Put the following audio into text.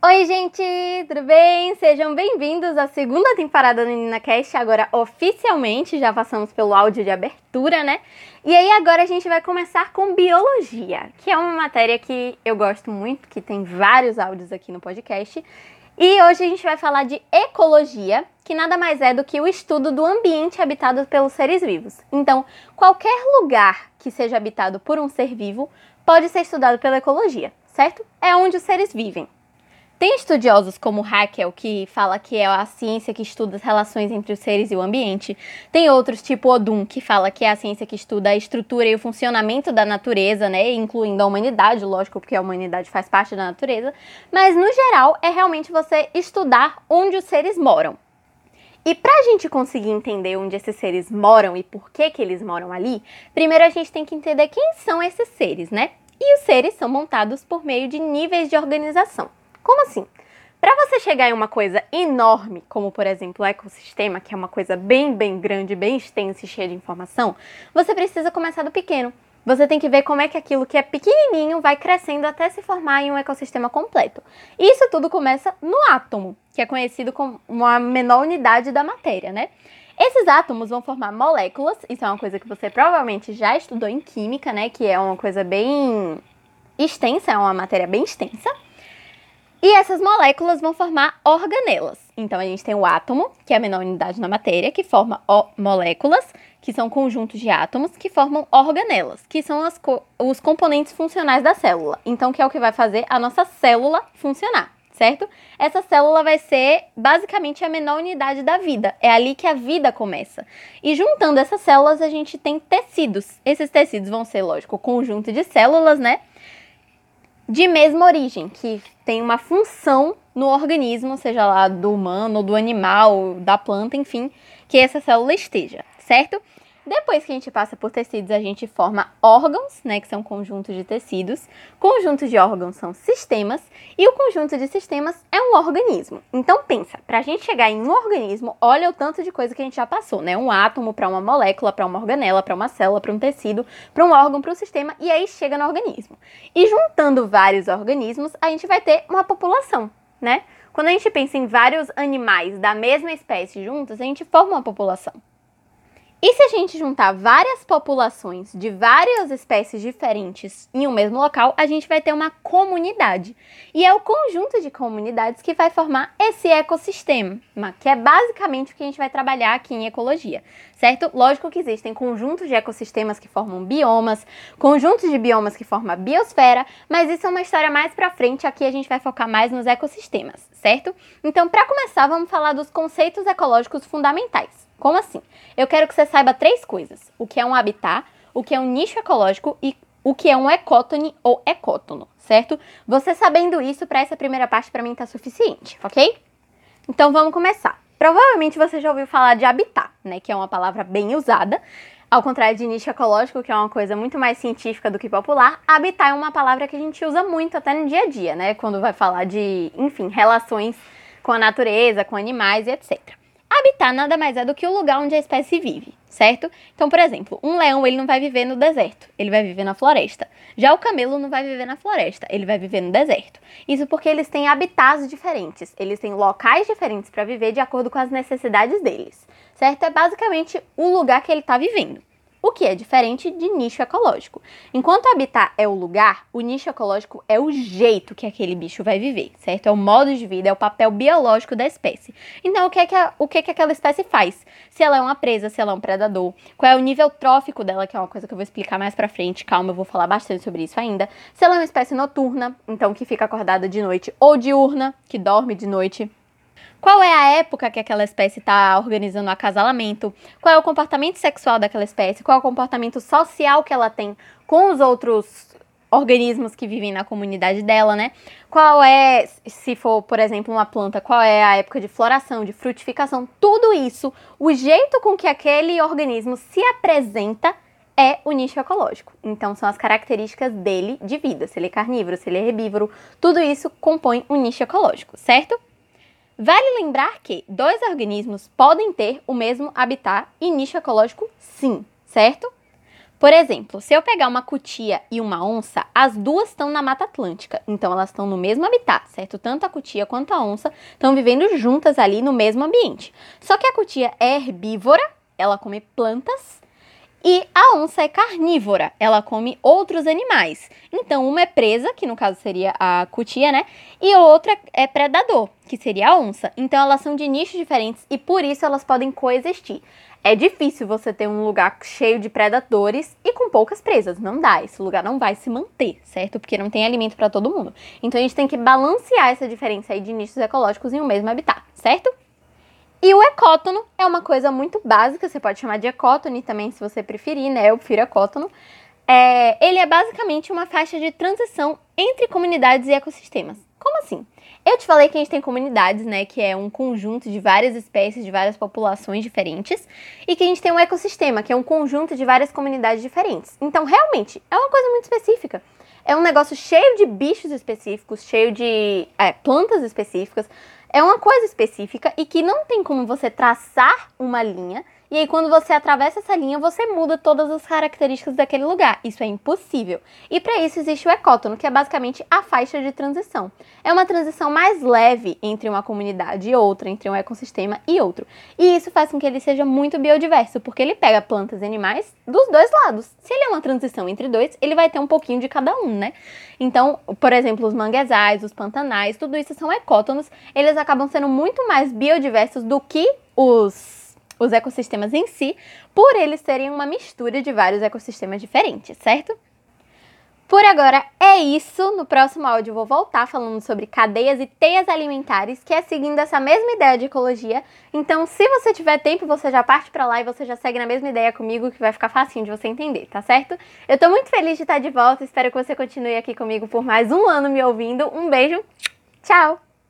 Oi, gente, tudo bem? Sejam bem-vindos à segunda temporada do NinaCast. Agora, oficialmente, já passamos pelo áudio de abertura, né? E aí, agora a gente vai começar com biologia, que é uma matéria que eu gosto muito, que tem vários áudios aqui no podcast. E hoje a gente vai falar de ecologia, que nada mais é do que o estudo do ambiente habitado pelos seres vivos. Então, qualquer lugar que seja habitado por um ser vivo pode ser estudado pela ecologia, certo? É onde os seres vivem. Tem estudiosos como Haeckel, que fala que é a ciência que estuda as relações entre os seres e o ambiente. Tem outros, tipo Odum, que fala que é a ciência que estuda a estrutura e o funcionamento da natureza, né? Incluindo a humanidade, lógico, porque a humanidade faz parte da natureza. Mas, no geral, é realmente você estudar onde os seres moram. E para a gente conseguir entender onde esses seres moram e por que, que eles moram ali, primeiro a gente tem que entender quem são esses seres, né? E os seres são montados por meio de níveis de organização. Como assim? Para você chegar em uma coisa enorme, como por exemplo o ecossistema, que é uma coisa bem, bem grande, bem extensa e cheia de informação, você precisa começar do pequeno. Você tem que ver como é que aquilo que é pequenininho vai crescendo até se formar em um ecossistema completo. Isso tudo começa no átomo, que é conhecido como a menor unidade da matéria, né? Esses átomos vão formar moléculas, isso é uma coisa que você provavelmente já estudou em química, né? Que é uma coisa bem extensa, é uma matéria bem extensa. E essas moléculas vão formar organelas. Então a gente tem o átomo, que é a menor unidade na matéria, que forma moléculas, que são conjuntos de átomos que formam organelas, que são co os componentes funcionais da célula. Então que é o que vai fazer a nossa célula funcionar, certo? Essa célula vai ser basicamente a menor unidade da vida. É ali que a vida começa. E juntando essas células, a gente tem tecidos. Esses tecidos vão ser, lógico, o conjunto de células, né? De mesma origem, que tem uma função no organismo, seja lá do humano, do animal, da planta, enfim, que essa célula esteja, certo? Depois que a gente passa por tecidos, a gente forma órgãos, né, que são conjuntos de tecidos. Conjuntos de órgãos são sistemas e o conjunto de sistemas é um organismo. Então pensa, para a gente chegar em um organismo, olha o tanto de coisa que a gente já passou, né? Um átomo para uma molécula, para uma organela, para uma célula, para um tecido, para um órgão, para um sistema e aí chega no organismo. E juntando vários organismos, a gente vai ter uma população, né? Quando a gente pensa em vários animais da mesma espécie juntos, a gente forma uma população. E se a gente juntar várias populações de várias espécies diferentes em um mesmo local, a gente vai ter uma comunidade. E é o conjunto de comunidades que vai formar esse ecossistema, que é basicamente o que a gente vai trabalhar aqui em ecologia, certo? Lógico que existem conjuntos de ecossistemas que formam biomas, conjuntos de biomas que formam biosfera, mas isso é uma história mais para frente, aqui a gente vai focar mais nos ecossistemas, certo? Então, para começar, vamos falar dos conceitos ecológicos fundamentais. Como assim? Eu quero que você saiba três coisas: o que é um habitat, o que é um nicho ecológico e o que é um ecótone ou ecótono, certo? Você sabendo isso, para essa primeira parte, para mim tá suficiente, ok? Então vamos começar. Provavelmente você já ouviu falar de habitat, né? Que é uma palavra bem usada. Ao contrário de nicho ecológico, que é uma coisa muito mais científica do que popular, habitat é uma palavra que a gente usa muito até no dia a dia, né? Quando vai falar de, enfim, relações com a natureza, com animais e etc. Habitat nada mais é do que o lugar onde a espécie vive, certo? Então, por exemplo, um leão ele não vai viver no deserto, ele vai viver na floresta. Já o camelo não vai viver na floresta, ele vai viver no deserto. Isso porque eles têm habitats diferentes, eles têm locais diferentes para viver de acordo com as necessidades deles, certo? É basicamente o lugar que ele está vivendo o que é diferente de nicho ecológico. Enquanto o habitat é o lugar, o nicho ecológico é o jeito que aquele bicho vai viver, certo? É o modo de vida, é o papel biológico da espécie. Então, o que é que, a, o que, é que aquela espécie faz? Se ela é uma presa, se ela é um predador, qual é o nível trófico dela, que é uma coisa que eu vou explicar mais pra frente, calma, eu vou falar bastante sobre isso ainda. Se ela é uma espécie noturna, então que fica acordada de noite, ou diurna, que dorme de noite, qual é a época que aquela espécie está organizando o acasalamento? Qual é o comportamento sexual daquela espécie? Qual é o comportamento social que ela tem com os outros organismos que vivem na comunidade dela, né? Qual é, se for, por exemplo, uma planta, qual é a época de floração, de frutificação? Tudo isso, o jeito com que aquele organismo se apresenta é o nicho ecológico. Então, são as características dele de vida. Se ele é carnívoro, se ele é herbívoro, tudo isso compõe o nicho ecológico, certo? Vale lembrar que dois organismos podem ter o mesmo habitat e nicho ecológico, sim, certo? Por exemplo, se eu pegar uma cutia e uma onça, as duas estão na Mata Atlântica, então elas estão no mesmo habitat, certo? Tanto a cutia quanto a onça estão vivendo juntas ali no mesmo ambiente. Só que a cutia é herbívora, ela come plantas, e a onça é carnívora, ela come outros animais. Então, uma é presa, que no caso seria a cutia, né? E outra é predador, que seria a onça. Então, elas são de nichos diferentes e por isso elas podem coexistir. É difícil você ter um lugar cheio de predadores e com poucas presas. Não dá. Esse lugar não vai se manter, certo? Porque não tem alimento para todo mundo. Então a gente tem que balancear essa diferença aí de nichos ecológicos em um mesmo habitat, certo? E o ecótono é uma coisa muito básica, você pode chamar de ecótone também, se você preferir, né? Eu prefiro ecótono. É, ele é basicamente uma faixa de transição entre comunidades e ecossistemas. Como assim? Eu te falei que a gente tem comunidades, né, que é um conjunto de várias espécies, de várias populações diferentes, e que a gente tem um ecossistema, que é um conjunto de várias comunidades diferentes. Então, realmente, é uma coisa muito específica. É um negócio cheio de bichos específicos, cheio de é, plantas específicas, é uma coisa específica e que não tem como você traçar uma linha e aí, quando você atravessa essa linha, você muda todas as características daquele lugar. Isso é impossível. E para isso existe o ecótono, que é basicamente a faixa de transição. É uma transição mais leve entre uma comunidade e outra, entre um ecossistema e outro. E isso faz com que ele seja muito biodiverso, porque ele pega plantas e animais dos dois lados. Se ele é uma transição entre dois, ele vai ter um pouquinho de cada um, né? Então, por exemplo, os manguezais, os pantanais, tudo isso são ecótonos. Eles acabam sendo muito mais biodiversos do que os os ecossistemas em si, por eles serem uma mistura de vários ecossistemas diferentes, certo? Por agora é isso. No próximo áudio vou voltar falando sobre cadeias e teias alimentares, que é seguindo essa mesma ideia de ecologia. Então, se você tiver tempo, você já parte para lá e você já segue na mesma ideia comigo, que vai ficar facinho de você entender, tá certo? Eu tô muito feliz de estar de volta, espero que você continue aqui comigo por mais um ano me ouvindo. Um beijo, tchau!